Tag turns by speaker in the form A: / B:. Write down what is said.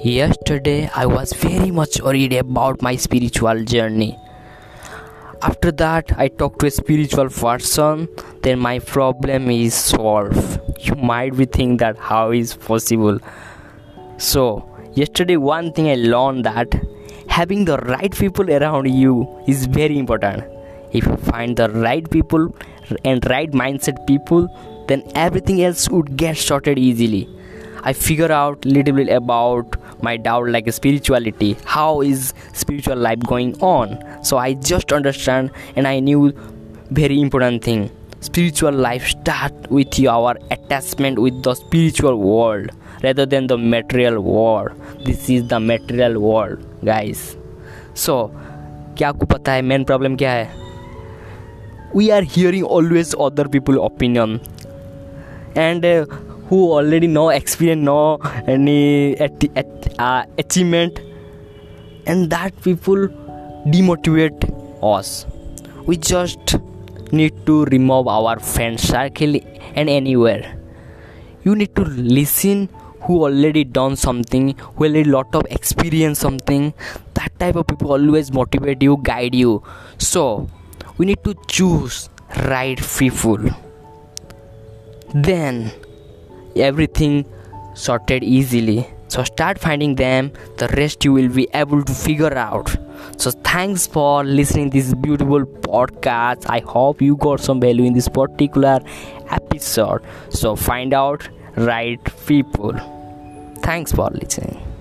A: Yesterday, I was very much worried about my spiritual journey. After that, I talked to a spiritual person, then my problem is solved. You might be thinking that how is possible. So, yesterday, one thing I learned that having the right people around you is very important. If you find the right people and right mindset people, then everything else would get sorted easily I figure out little bit about my doubt like spirituality. How is spiritual life going on? So I just understand and I knew very important thing. Spiritual life start with your attachment with the spiritual world rather than the material world. This is the material world, guys. So क्या आपको पता है main problem क्या है we are hearing always other people opinion and who already know experience know any at, at, uh, achievement. And that people demotivate us. We just need to remove our friend circle and anywhere. You need to listen who already done something who already lot of experience something. That type of people always motivate you guide you. So we need to choose right people. Then everything sorted easily. So start finding them. The rest you will be able to figure out. So thanks for listening this beautiful podcast. I hope you got some value in this particular episode. So find out right people. Thanks for listening